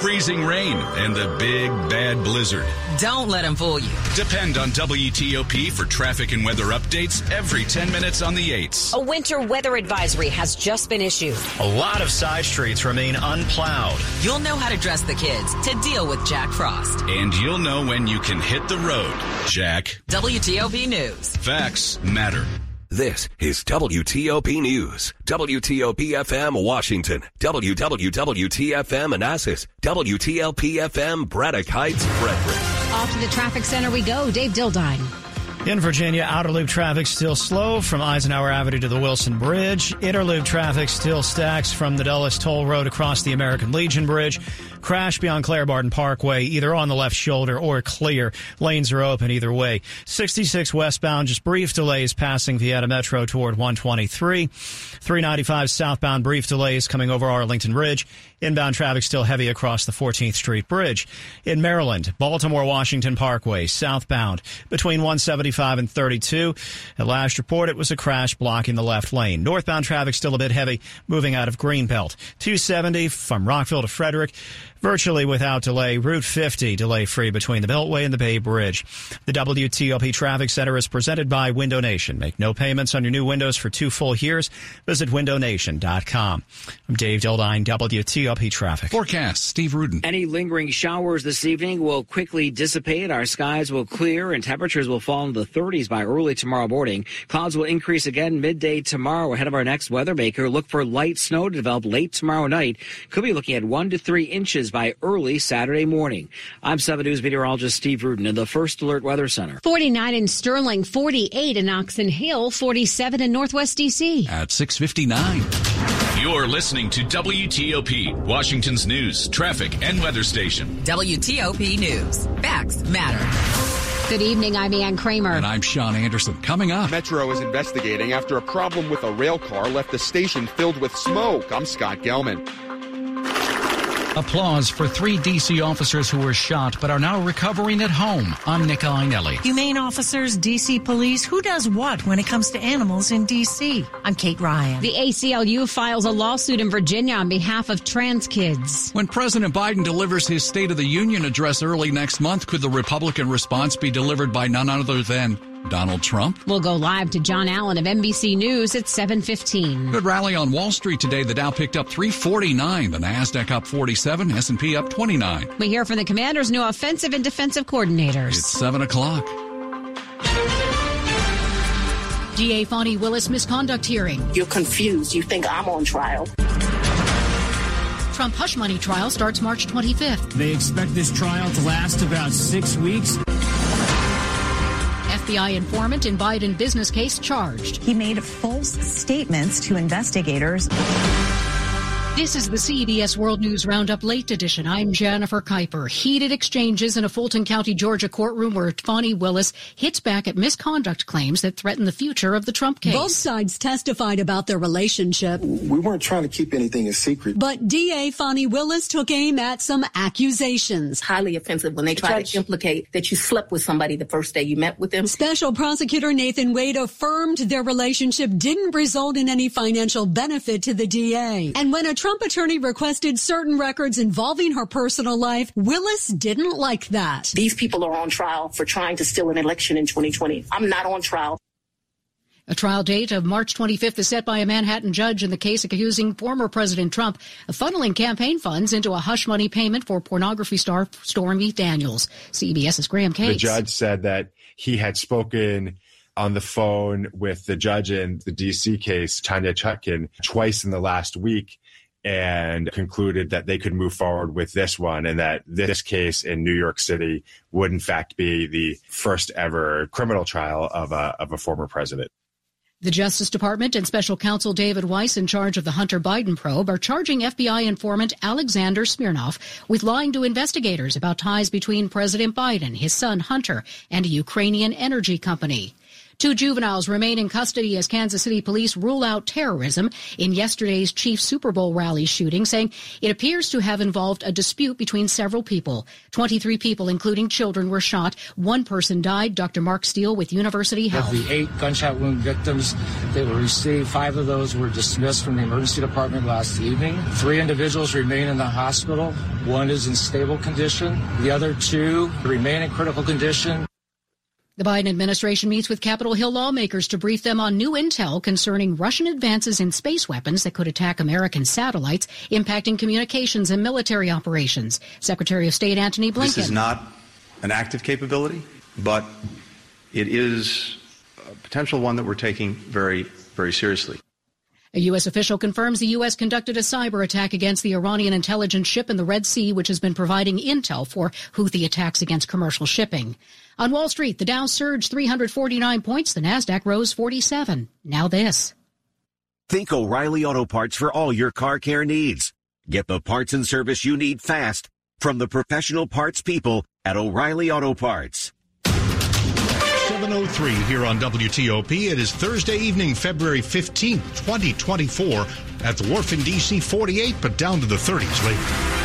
Freezing rain and the big bad blizzard. Don't let them fool you. Depend on WTOP for traffic and weather updates every 10 minutes on the 8s. A winter weather advisory has just been issued. A lot of side streets remain unplowed. You'll know how to dress the kids to deal with Jack Frost. And you'll know when you can hit the road, Jack. WTOP News. Facts matter. This is WTOP News. WTOP FM Washington. WWWTFM Manassas. WTLP FM Braddock Heights Frederick. Off to the traffic center we go. Dave Dildine. In Virginia, outer loop traffic still slow from Eisenhower Avenue to the Wilson Bridge. Inner loop traffic still stacks from the Dulles Toll Road across the American Legion Bridge. Crash beyond Clara Barton Parkway, either on the left shoulder or clear. Lanes are open either way. 66 westbound, just brief delays passing Vienna Metro toward 123. 395 southbound, brief delays coming over Arlington Ridge. Inbound traffic still heavy across the 14th Street Bridge. In Maryland, Baltimore Washington Parkway, southbound, between 175 and 32. At last report, it was a crash blocking the left lane. Northbound traffic still a bit heavy, moving out of Greenbelt. 270 from Rockville to Frederick virtually without delay. Route 50 delay free between the Beltway and the Bay Bridge. The WTOP Traffic Center is presented by Window Nation. Make no payments on your new windows for two full years. Visit windownation.com. I'm Dave Dildine, WTOP Traffic. Forecast, Steve Rudin. Any lingering showers this evening will quickly dissipate. Our skies will clear and temperatures will fall into the 30s by early tomorrow morning. Clouds will increase again midday tomorrow ahead of our next weather maker. Look for light snow to develop late tomorrow night. Could be looking at one to three inches by early Saturday morning. I'm 7 News meteorologist Steve Rudin in the First Alert Weather Center. 49 in Sterling, 48 in Oxon Hill, 47 in Northwest D.C. At 659. You're listening to WTOP, Washington's news, traffic, and weather station. WTOP News. Facts matter. Good evening. I'm Ann Kramer. And I'm Sean Anderson. Coming up. Metro is investigating after a problem with a rail car left the station filled with smoke. I'm Scott Gelman. Applause for three D.C. officers who were shot but are now recovering at home. I'm Nick Iannelli. Humane officers, D.C. police, who does what when it comes to animals in D.C.? I'm Kate Ryan. The ACLU files a lawsuit in Virginia on behalf of trans kids. When President Biden delivers his State of the Union address early next month, could the Republican response be delivered by none other than Donald Trump. We'll go live to John Allen of NBC News at 7:15. Good rally on Wall Street today. The Dow picked up 349, the Nasdaq up 47, S&P up 29. We hear from the Commanders' new offensive and defensive coordinators. It's 7 o'clock. DA Fani Willis misconduct hearing. You're confused. You think I'm on trial. Trump hush money trial starts March 25th. They expect this trial to last about six weeks. FBI informant in Biden business case charged. He made false statements to investigators. This is the CBS World News Roundup Late Edition. I'm Jennifer Keiper. Heated exchanges in a Fulton County, Georgia courtroom where Fani Willis hits back at misconduct claims that threaten the future of the Trump case. Both sides testified about their relationship. We weren't trying to keep anything a secret. But DA Fani Willis took aim at some accusations. Highly offensive when they try to implicate that you slept with somebody the first day you met with them. Special prosecutor Nathan Wade affirmed their relationship didn't result in any financial benefit to the DA. And when a Trump attorney requested certain records involving her personal life. Willis didn't like that. These people are on trial for trying to steal an election in 2020. I'm not on trial. A trial date of March 25th is set by a Manhattan judge in the case accusing former President Trump of funneling campaign funds into a hush money payment for pornography star Stormy Daniels. CBS's Graham Kates. The judge said that he had spoken on the phone with the judge in the DC case, Tanya Chutkan, twice in the last week and concluded that they could move forward with this one and that this case in New York City would in fact be the first ever criminal trial of a, of a former president. The Justice Department and Special Counsel David Weiss, in charge of the Hunter Biden probe, are charging FBI informant Alexander Smirnov with lying to investigators about ties between President Biden, his son Hunter, and a Ukrainian energy company. Two juveniles remain in custody as Kansas City police rule out terrorism in yesterday's Chief Super Bowl rally shooting, saying it appears to have involved a dispute between several people. 23 people, including children, were shot. One person died. Dr. Mark Steele with University Health. Of the eight gunshot wound victims that were received, five of those were dismissed from the emergency department last evening. Three individuals remain in the hospital. One is in stable condition. The other two remain in critical condition. The Biden administration meets with Capitol Hill lawmakers to brief them on new intel concerning Russian advances in space weapons that could attack American satellites, impacting communications and military operations. Secretary of State Antony Blinken. This is not an active capability, but it is a potential one that we're taking very, very seriously. A U.S. official confirms the U.S. conducted a cyber attack against the Iranian intelligence ship in the Red Sea, which has been providing intel for Houthi attacks against commercial shipping. On Wall Street, the Dow surged 349 points, the Nasdaq rose 47. Now this. Think O'Reilly Auto Parts for all your car care needs. Get the parts and service you need fast from the professional parts people at O'Reilly Auto Parts. 703 here on WTOP. It is Thursday evening, February 15th, 2024 at the wharf in DC 48, but down to the 30s later.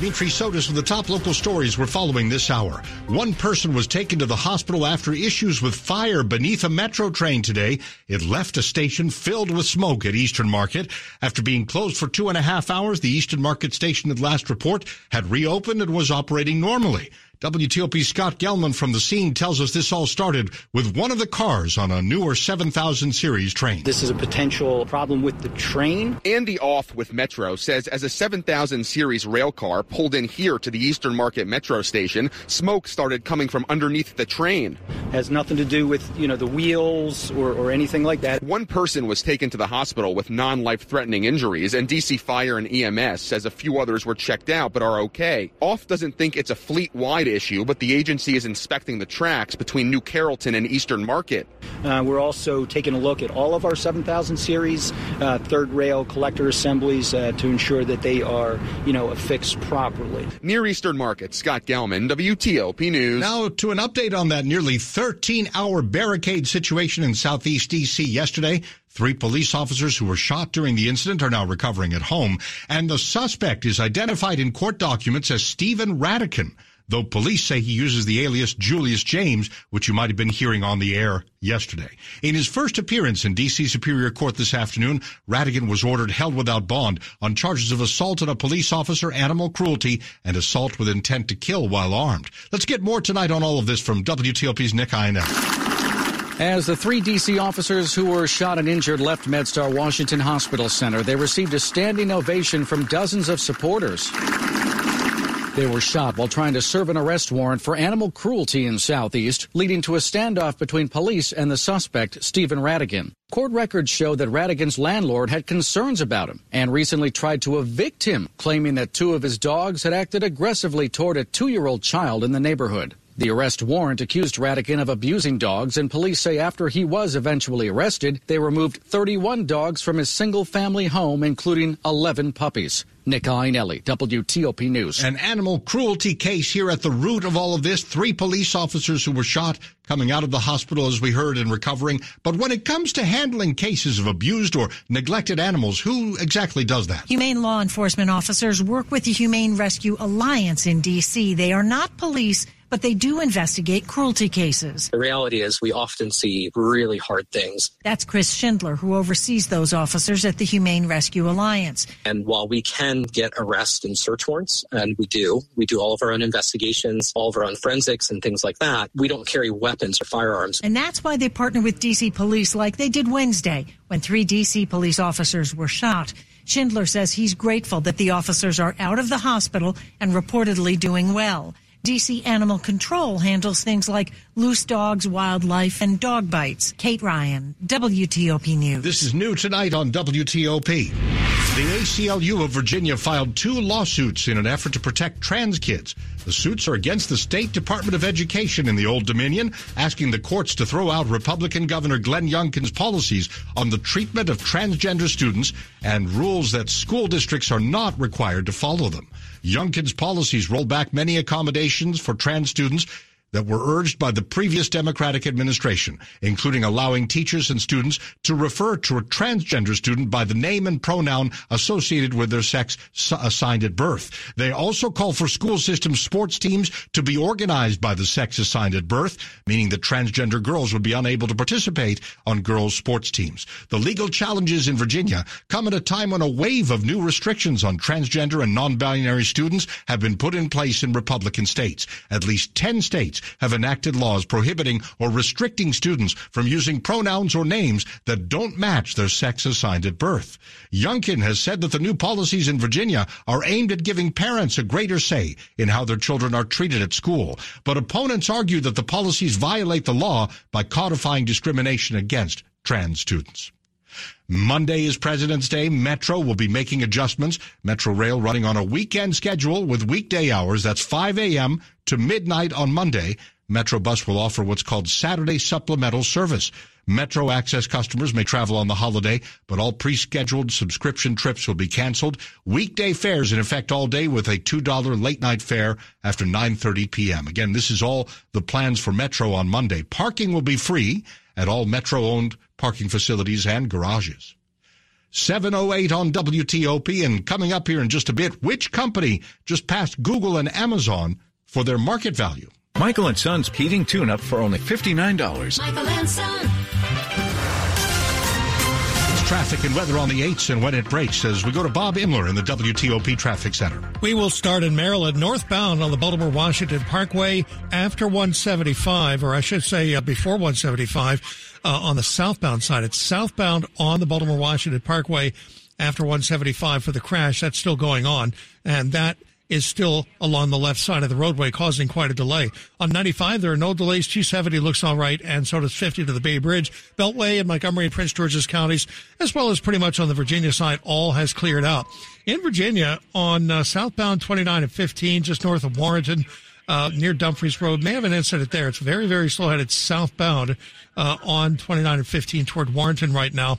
Dimitri Sotis with the top local stories we're following this hour. One person was taken to the hospital after issues with fire beneath a metro train today. It left a station filled with smoke at Eastern Market. After being closed for two and a half hours, the Eastern Market station at last report had reopened and was operating normally. WTOP Scott Gelman from the scene tells us this all started with one of the cars on a newer 7000 series train. This is a potential problem with the train. Andy Off with Metro says as a 7000 series rail car pulled in here to the Eastern Market Metro station, smoke started coming from underneath the train. Has nothing to do with, you know, the wheels or, or anything like that. One person was taken to the hospital with non-life threatening injuries and DC Fire and EMS says a few others were checked out but are okay. Off doesn't think it's a fleet-wide issue, but the agency is inspecting the tracks between New Carrollton and Eastern Market. Uh, we're also taking a look at all of our 7000 series uh, third rail collector assemblies uh, to ensure that they are, you know, affixed properly. Near Eastern Market, Scott Gelman, WTOP News. Now to an update on that nearly 13 hour barricade situation in Southeast DC yesterday. Three police officers who were shot during the incident are now recovering at home, and the suspect is identified in court documents as Stephen Radigan though police say he uses the alias Julius James, which you might have been hearing on the air yesterday. In his first appearance in D.C. Superior Court this afternoon, Radigan was ordered held without bond on charges of assault on a police officer, animal cruelty, and assault with intent to kill while armed. Let's get more tonight on all of this from WTOP's Nick Iannelli. As the three D.C. officers who were shot and injured left MedStar Washington Hospital Center, they received a standing ovation from dozens of supporters. They were shot while trying to serve an arrest warrant for animal cruelty in Southeast, leading to a standoff between police and the suspect, Stephen Radigan. Court records show that Radigan's landlord had concerns about him and recently tried to evict him, claiming that two of his dogs had acted aggressively toward a two-year-old child in the neighborhood. The arrest warrant accused Radigan of abusing dogs, and police say after he was eventually arrested, they removed 31 dogs from his single family home, including 11 puppies. Nick Iannelli, WTOP News. An animal cruelty case here at the root of all of this. Three police officers who were shot coming out of the hospital, as we heard, and recovering. But when it comes to handling cases of abused or neglected animals, who exactly does that? Humane law enforcement officers work with the Humane Rescue Alliance in D.C. They are not police but they do investigate cruelty cases. The reality is we often see really hard things. That's Chris Schindler, who oversees those officers at the Humane Rescue Alliance. And while we can get arrest and search warrants, and we do, we do all of our own investigations, all of our own forensics and things like that, we don't carry weapons or firearms. And that's why they partner with DC police like they did Wednesday when three DC police officers were shot. Schindler says he's grateful that the officers are out of the hospital and reportedly doing well. DC Animal Control handles things like loose dogs, wildlife, and dog bites. Kate Ryan, WTOP News. This is new tonight on WTOP. The ACLU of Virginia filed two lawsuits in an effort to protect trans kids. The suits are against the State Department of Education in the Old Dominion, asking the courts to throw out Republican Governor Glenn Youngkin's policies on the treatment of transgender students and rules that school districts are not required to follow them. Youngkin's policies roll back many accommodations for trans students that were urged by the previous Democratic administration, including allowing teachers and students to refer to a transgender student by the name and pronoun associated with their sex assigned at birth. They also call for school system sports teams to be organized by the sex assigned at birth, meaning that transgender girls would be unable to participate on girls' sports teams. The legal challenges in Virginia come at a time when a wave of new restrictions on transgender and non-binary students have been put in place in Republican states. At least 10 states states have enacted laws prohibiting or restricting students from using pronouns or names that don't match their sex assigned at birth. Youngkin has said that the new policies in Virginia are aimed at giving parents a greater say in how their children are treated at school. But opponents argue that the policies violate the law by codifying discrimination against trans students. Monday is President's Day. Metro will be making adjustments. Metro Rail running on a weekend schedule with weekday hours. That's 5 a.m. to midnight on Monday. Metro Bus will offer what's called Saturday supplemental service. Metro Access customers may travel on the holiday, but all pre-scheduled subscription trips will be canceled. Weekday fares in effect all day with a $2 late night fare after 9:30 p.m. Again, this is all the plans for Metro on Monday. Parking will be free at all Metro-owned parking facilities and garages. 708 on WTOP and coming up here in just a bit, which company just passed Google and Amazon for their market value? Michael and Son's heating tune-up for only $59. Michael and Son traffic and weather on the 8s and when it breaks as we go to Bob Imler in the WTOP Traffic Center. We will start in Maryland, northbound on the Baltimore Washington Parkway after 175, or I should say uh, before 175, uh, on the southbound side. It's southbound on the Baltimore Washington Parkway after 175 for the crash. That's still going on. And that is still along the left side of the roadway, causing quite a delay. On 95, there are no delays. 270 looks all right, and so does 50 to the Bay Bridge. Beltway in Montgomery and Prince George's counties, as well as pretty much on the Virginia side, all has cleared out. In Virginia, on uh, southbound 29 and 15, just north of Warrenton, uh, near Dumfries Road. May have an incident there. It's very, very slow headed southbound uh, on 29 and 15 toward Warrenton right now,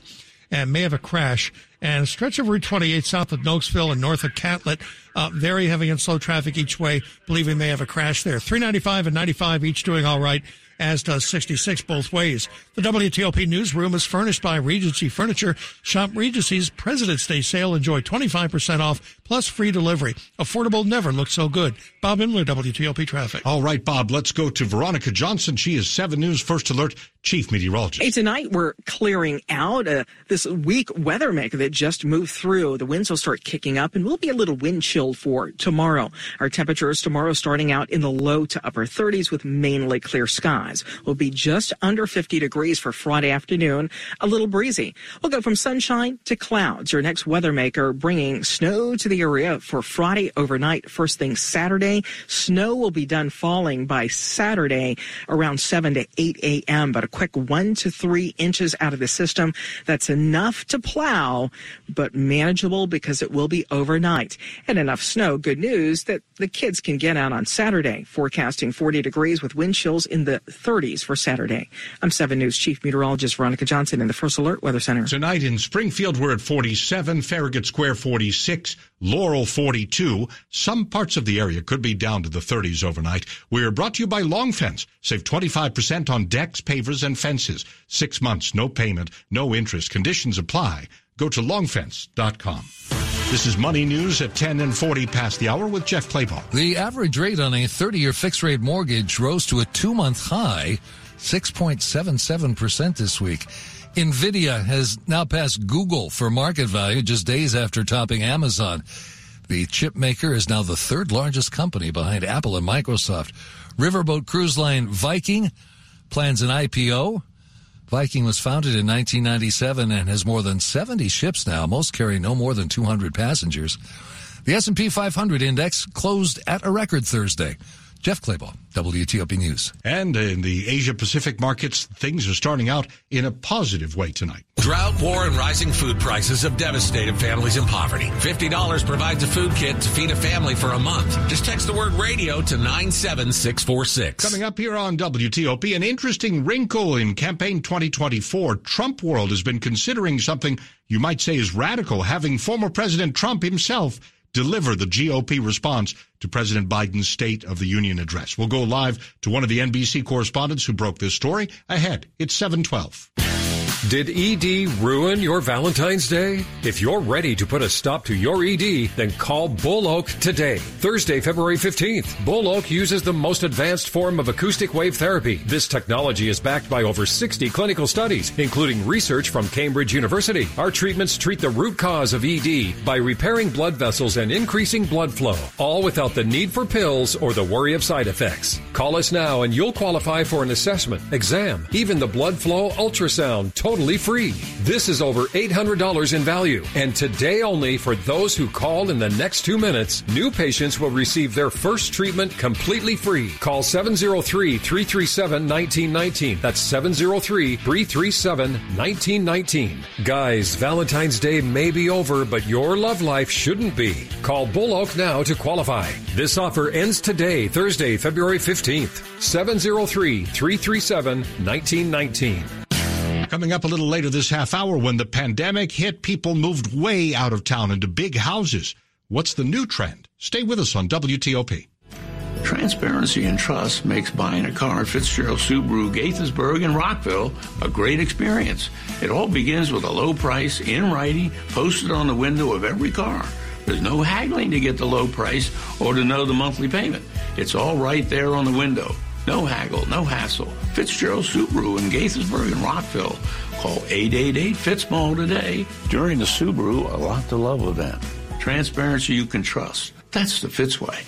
and may have a crash and stretch of Route 28 south of Nokesville and north of Catlett. Uh, very heavy and slow traffic each way, believing they have a crash there. 395 and 95 each doing all right as does 66 both ways. The WTOP newsroom is furnished by Regency Furniture. Shop Regency's President's Day sale. Enjoy 25% off plus free delivery. Affordable never looked so good. Bob Imler, WTOP Traffic. All right, Bob, let's go to Veronica Johnson. She is 7 News First Alert Chief Meteorologist. Hey, tonight we're clearing out uh, this weak weather maker that just moved through. The winds will start kicking up and we'll be a little wind chilled for tomorrow. Our temperatures tomorrow starting out in the low to upper 30s with mainly clear skies. We'll be just under 50 degrees for Friday afternoon, a little breezy. We'll go from sunshine to clouds. Your next weather maker bringing snow to the area for Friday overnight. First thing Saturday, snow will be done falling by Saturday around 7 to 8 a.m. But a quick one to three inches out of the system. That's enough to plow, but manageable because it will be overnight. And enough snow, good news, that the kids can get out on Saturday. Forecasting 40 degrees with wind chills in the 30s for Saturday. I'm 7 News Chief Meteorologist Veronica Johnson in the First Alert Weather Center. Tonight in Springfield, we're at 47, Farragut Square 46, Laurel 42. Some parts of the area could be down to the 30s overnight. We're brought to you by Long Fence. Save 25% on decks, pavers, and fences. Six months, no payment, no interest. Conditions apply. Go to longfence.com. This is Money News at 10 and 40 past the hour with Jeff Clabaugh. The average rate on a 30-year fixed rate mortgage rose to a two-month high, 6.77% this week. Nvidia has now passed Google for market value just days after topping Amazon. The chip maker is now the third largest company behind Apple and Microsoft. Riverboat cruise line Viking plans an IPO. Viking was founded in 1997 and has more than 70 ships now, most carry no more than 200 passengers. The S&P 500 index closed at a record Thursday. Jeff Clabaugh, WTOP News. And in the Asia Pacific markets, things are starting out in a positive way tonight. Drought, war, and rising food prices have devastated families in poverty. $50 provides a food kit to feed a family for a month. Just text the word radio to 97646. Coming up here on WTOP, an interesting wrinkle in campaign 2024. Trump world has been considering something you might say is radical, having former President Trump himself deliver the GOP response to President Biden's State of the Union address. We'll go live to one of the NBC correspondents who broke this story. Ahead, it's 712. Did ED ruin your Valentine's Day? If you're ready to put a stop to your ED, then call Bull Oak today. Thursday, February 15th. Bull Oak uses the most advanced form of acoustic wave therapy. This technology is backed by over 60 clinical studies, including research from Cambridge University. Our treatments treat the root cause of ED by repairing blood vessels and increasing blood flow, all without the need for pills or the worry of side effects. Call us now and you'll qualify for an assessment, exam, even the blood flow ultrasound totally free. This is over $800 in value. And today only for those who call in the next two minutes, new patients will receive their first treatment completely free. Call 703-337-1919. That's 703-337-1919. Guys, Valentine's Day may be over, but your love life shouldn't be. Call Bull Oak now to qualify. This offer ends today, Thursday, February 15th. 703-337-1919. Coming up a little later this half hour, when the pandemic hit, people moved way out of town into big houses. What's the new trend? Stay with us on WTOP. Transparency and trust makes buying a car at Fitzgerald Subaru, Gaithersburg, and Rockville a great experience. It all begins with a low price in writing posted on the window of every car. There's no haggling to get the low price or to know the monthly payment. It's all right there on the window. No haggle, no hassle. Fitzgerald Subaru in Gaithersburg and Rockville. Call 888-FITZMALL today. During the Subaru A Lot to Love event. Transparency you can trust. That's the Fitz way.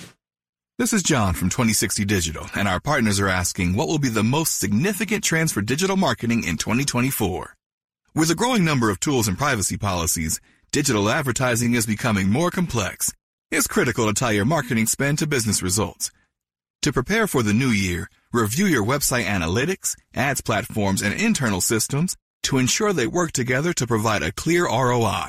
This is John from 2060 Digital, and our partners are asking what will be the most significant trends for digital marketing in 2024. With a growing number of tools and privacy policies, digital advertising is becoming more complex. It's critical to tie your marketing spend to business results. To prepare for the new year, review your website analytics, ads platforms, and internal systems to ensure they work together to provide a clear ROI.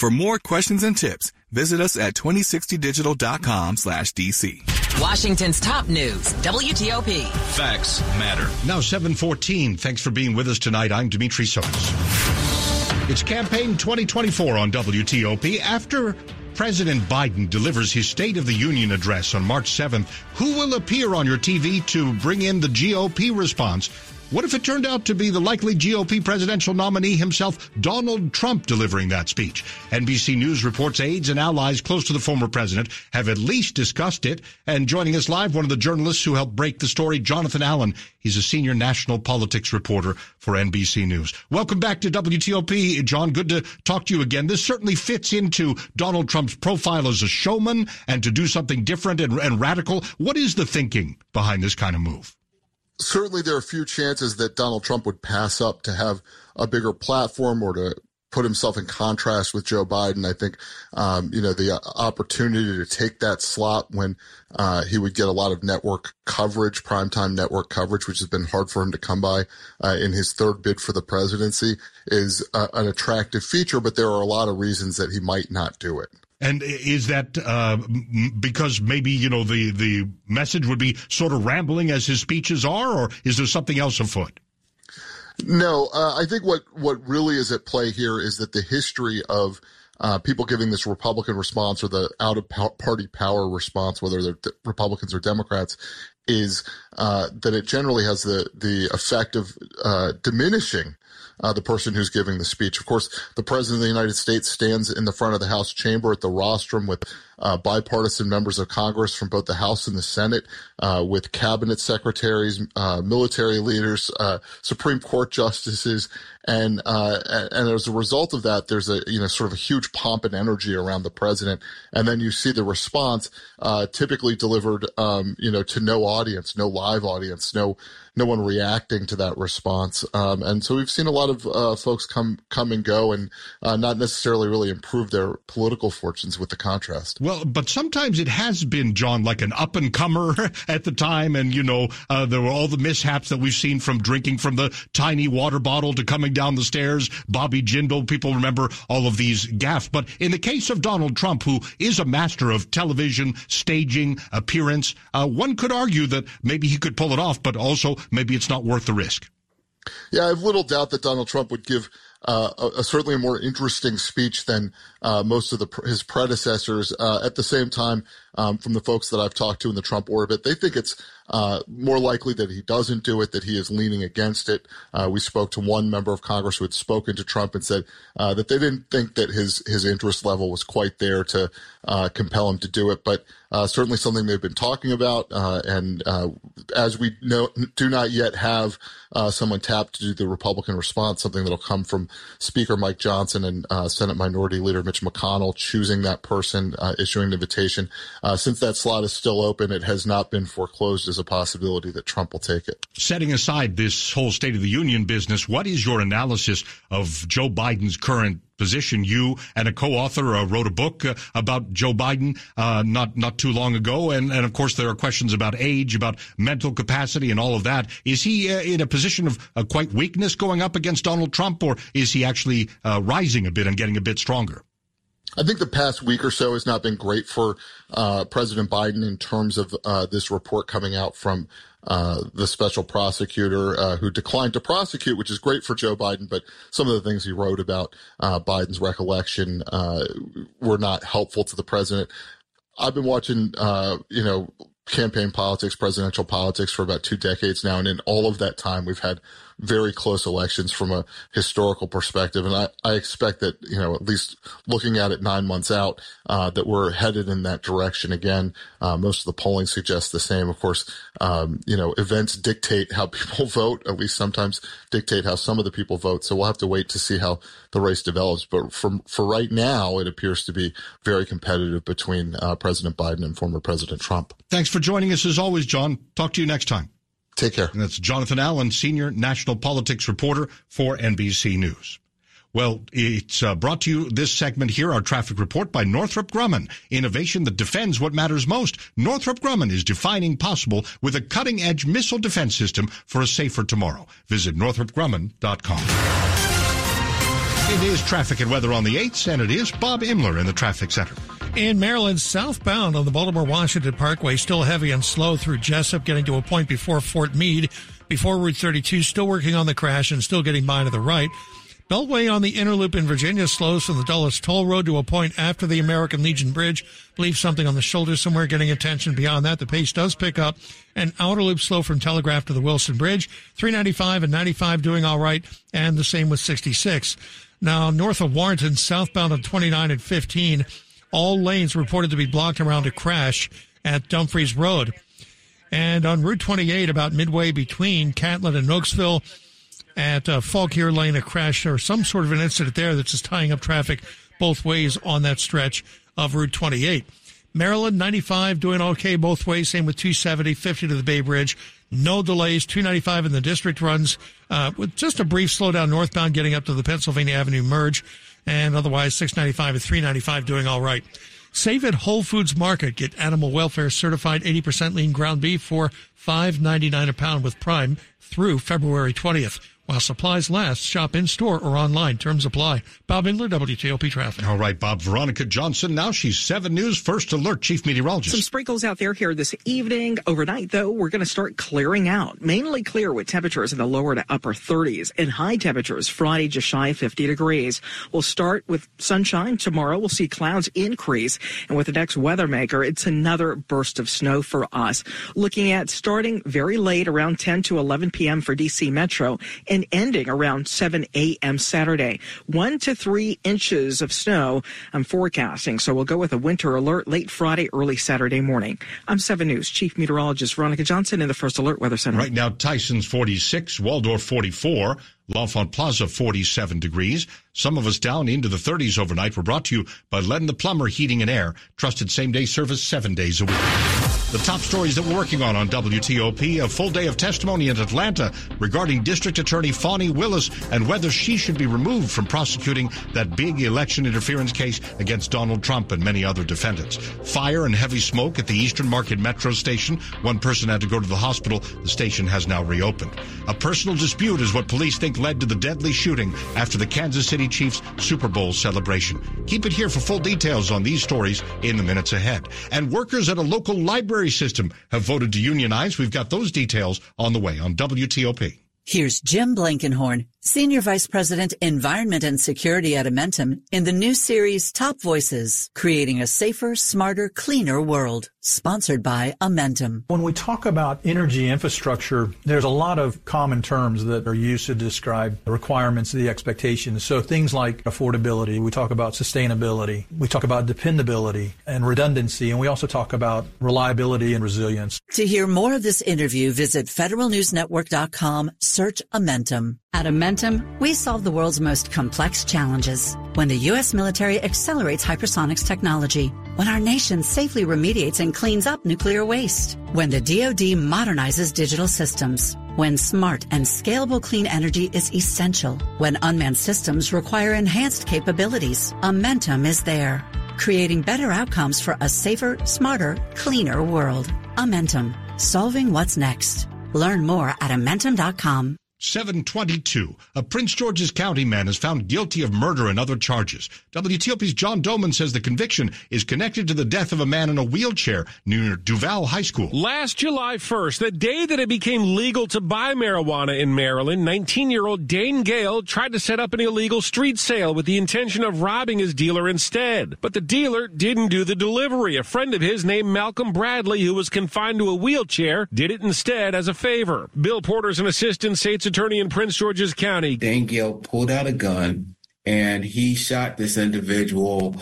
For more questions and tips, visit us at 2060digital.com slash DC. Washington's top news, WTOP. Facts matter. Now 714. Thanks for being with us tonight. I'm Dimitri Sotis. It's campaign 2024 on WTOP. After President Biden delivers his State of the Union address on March 7th, who will appear on your TV to bring in the GOP response? What if it turned out to be the likely GOP presidential nominee himself, Donald Trump, delivering that speech? NBC News reports aides and allies close to the former president have at least discussed it. And joining us live, one of the journalists who helped break the story, Jonathan Allen. He's a senior national politics reporter for NBC News. Welcome back to WTOP. John, good to talk to you again. This certainly fits into Donald Trump's profile as a showman and to do something different and, and radical. What is the thinking behind this kind of move? Certainly there are a few chances that Donald Trump would pass up to have a bigger platform or to put himself in contrast with Joe Biden. I think, um, you know, the opportunity to take that slot when uh, he would get a lot of network coverage, primetime network coverage, which has been hard for him to come by uh, in his third bid for the presidency, is uh, an attractive feature. But there are a lot of reasons that he might not do it. And is that uh, because maybe you know the the message would be sort of rambling as his speeches are, or is there something else afoot? No, uh, I think what what really is at play here is that the history of uh, people giving this Republican response or the out of party power response, whether they're Republicans or Democrats, is uh, that it generally has the the effect of uh, diminishing uh, the person who's giving the speech. Of course, the president of the United States stands in the front of the House chamber at the rostrum with uh, bipartisan members of Congress from both the House and the Senate, uh, with cabinet secretaries, uh, military leaders, uh, Supreme Court justices, and uh, and as a result of that, there's a you know sort of a huge pomp and energy around the president, and then you see the response typically delivered um, you know to no audience, no live audience, no no one reacting to that response. Um, and so we've seen a lot of uh, folks come come and go, and uh, not necessarily really improve their political fortunes with the contrast. Well, but sometimes it has been John like an up and comer at the time, and you know uh, there were all the mishaps that we've seen from drinking from the tiny water bottle to coming down the stairs. Bobby Jindal, people remember all of these gaffes. But in the case of Donald Trump, who is a master of television, staging, appearance, uh, one could argue that maybe he could pull it off, but also maybe it's not worth the risk. Yeah, I have little doubt that Donald Trump would give uh, a, a certainly a more interesting speech than uh, most of the, his predecessors. Uh, at the same time, um, from the folks that I've talked to in the Trump orbit, they think it's uh, more likely that he doesn't do it, that he is leaning against it. Uh, we spoke to one member of Congress who had spoken to Trump and said uh, that they didn't think that his his interest level was quite there to uh, compel him to do it, but uh, certainly something they've been talking about. Uh, and as we know, do not yet have someone tapped to do the Republican response, something that'll come from Speaker Mike Johnson and Senate Minority Leader Mitch McConnell choosing that person, issuing an invitation. since that slot is still open, it has not been foreclosed as a possibility that Trump will take it. Setting aside this whole State of the Union business, what is your analysis of Joe Biden's current position. You and a co-author uh, wrote a book uh, about Joe Biden uh, not not too long ago, and and of course there are questions about age, about mental capacity, and all of that. Is he uh, in a position of uh, quite weakness going up against Donald Trump, or is he actually uh, rising a bit and getting a bit stronger? I think the past week or so has not been great for uh, President Biden in terms of uh, this report coming out from uh, the special prosecutor uh, who declined to prosecute, which is great for Joe Biden. But some of the things he wrote about uh, Biden's recollection uh, were not helpful to the president. I've been watching, you know, campaign politics, presidential politics for about two decades now. And in all of that time, we've had very close elections from a historical perspective. And I, I expect that, you know, at least looking at it nine months out, uh, that we're headed in that direction again. Uh, most of the polling suggests the same. Of course, um, you know, events dictate how people vote, at least sometimes dictate how some of the people vote. So we'll have to wait to see how the race develops. But for, for right now, it appears to be very competitive between uh, President Biden and former President Trump. Thanks for joining us as always, John. Talk to you next time. Take care. And that's Jonathan Allen, senior national politics reporter for NBC News. Well, it's uh, brought to you this segment here, our traffic report by Northrop Grumman. Innovation that defends what matters most. Northrop Grumman is defining possible with a cutting edge missile defense system for a safer tomorrow. Visit northropgrumman.com. It is traffic and weather on the 8th, and it is Bob Imler in the traffic center. In Maryland, southbound on the Baltimore Washington Parkway, still heavy and slow through Jessup, getting to a point before Fort Meade, before Route 32, still working on the crash and still getting by to the right. Beltway on the inner loop in Virginia slows from the Dulles Toll Road to a point after the American Legion Bridge. Believe something on the shoulder somewhere getting attention. Beyond that, the pace does pick up. And outer loop slow from Telegraph to the Wilson Bridge. 395 and 95 doing all right. And the same with 66. Now, north of Warrenton, southbound on 29 and 15 all lanes reported to be blocked around a crash at Dumfries Road. And on Route 28, about midway between Catlin and Nokesville, at uh, Fauquier Lane, a crash or some sort of an incident there that's just tying up traffic both ways on that stretch of Route 28. Maryland 95 doing okay both ways. Same with 270, 50 to the Bay Bridge. No delays. 295 in the district runs uh, with just a brief slowdown northbound getting up to the Pennsylvania Avenue merge and otherwise 695 and 395 doing all right. Save at Whole Foods Market. Get animal welfare certified 80% lean ground beef for $5.99 a pound with Prime through February 20th. While supplies last, shop in store or online. Terms apply. Bob Imler, WTOP Traffic. All right, Bob. Veronica Johnson. Now she's 7 News First Alert Chief Meteorologist. Some sprinkles out there here this evening. Overnight, though, we're going to start clearing out. Mainly clear with temperatures in the lower to upper 30s and high temperatures Friday just shy of 50 degrees. We'll start with sunshine. Tomorrow, we'll see clouds increase. And with the next weather maker, it's another burst of snow for us. Looking at starting very late around 10 to 11 p.m. for DC Metro and ending around 7 a.m. Saturday. One to three inches of snow I'm forecasting. So we'll go with a winter alert late Friday, early Saturday morning. I'm 7 News Chief Meteorologist Veronica Johnson in the First Alert Weather Center. Right now, Tyson's 46, Waldorf 44. L'Enfant Plaza 47 degrees. Some of us down into the 30s overnight were brought to you by Len the Plumber Heating and Air. Trusted same day service seven days a week. The top stories that we're working on on WTOP, a full day of testimony in Atlanta regarding District Attorney Fani Willis and whether she should be removed from prosecuting that big election interference case against Donald Trump and many other defendants. Fire and heavy smoke at the Eastern Market Metro station. One person had to go to the hospital. The station has now reopened. A personal dispute is what police think led to the deadly shooting after the Kansas City Chiefs Super Bowl celebration. Keep it here for full details on these stories in the minutes ahead. And workers at a local library system have voted to unionize. We've got those details on the way on WTOP. Here's Jim Blankenhorn. Senior Vice President, Environment and Security at Amentum in the new series Top Voices, Creating a Safer, Smarter, Cleaner World, sponsored by Amentum. When we talk about energy infrastructure, there's a lot of common terms that are used to describe the requirements, and the expectations. So things like affordability, we talk about sustainability, we talk about dependability and redundancy, and we also talk about reliability and resilience. To hear more of this interview, visit federalnewsnetwork.com, search Amentum. At Amentum, we solve the world's most complex challenges. When the U.S. military accelerates hypersonics technology, when our nation safely remediates and cleans up nuclear waste, when the DoD modernizes digital systems, when smart and scalable clean energy is essential, when unmanned systems require enhanced capabilities, Amentum is there, creating better outcomes for a safer, smarter, cleaner world. Amentum, solving what's next. Learn more at Amentum.com. 722. A Prince George's County man is found guilty of murder and other charges. WTOP's John Domen says the conviction is connected to the death of a man in a wheelchair near Duval High School. Last July 1st, the day that it became legal to buy marijuana in Maryland, 19-year-old Dane Gale tried to set up an illegal street sale with the intention of robbing his dealer instead. But the dealer didn't do the delivery. A friend of his named Malcolm Bradley, who was confined to a wheelchair, did it instead as a favor. Bill Porter's an assistant state's attorney in Prince George's County. Dane Gale pulled out a gun and he shot this individual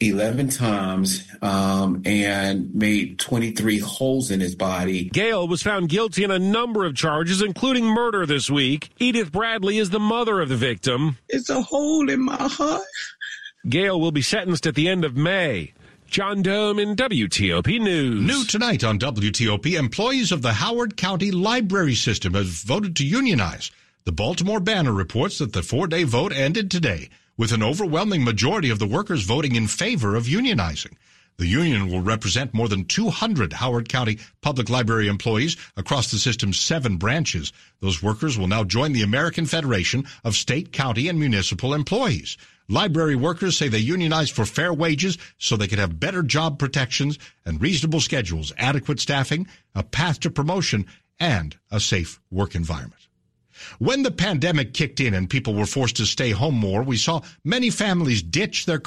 11 times um, and made 23 holes in his body. Gale was found guilty in a number of charges, including murder this week. Edith Bradley is the mother of the victim. It's a hole in my heart. Gale will be sentenced at the end of May. John Domen WTOP News. New tonight on WTOP, employees of the Howard County Library System have voted to unionize. The Baltimore Banner reports that the four-day vote ended today, with an overwhelming majority of the workers voting in favor of unionizing. The union will represent more than 200 Howard County Public Library employees across the system's seven branches. Those workers will now join the American Federation of State, County, and Municipal Employees. Library workers say they unionized for fair wages so they could have better job protections and reasonable schedules, adequate staffing, a path to promotion, and a safe work environment. When the pandemic kicked in and people were forced to stay home more, we saw many families ditch their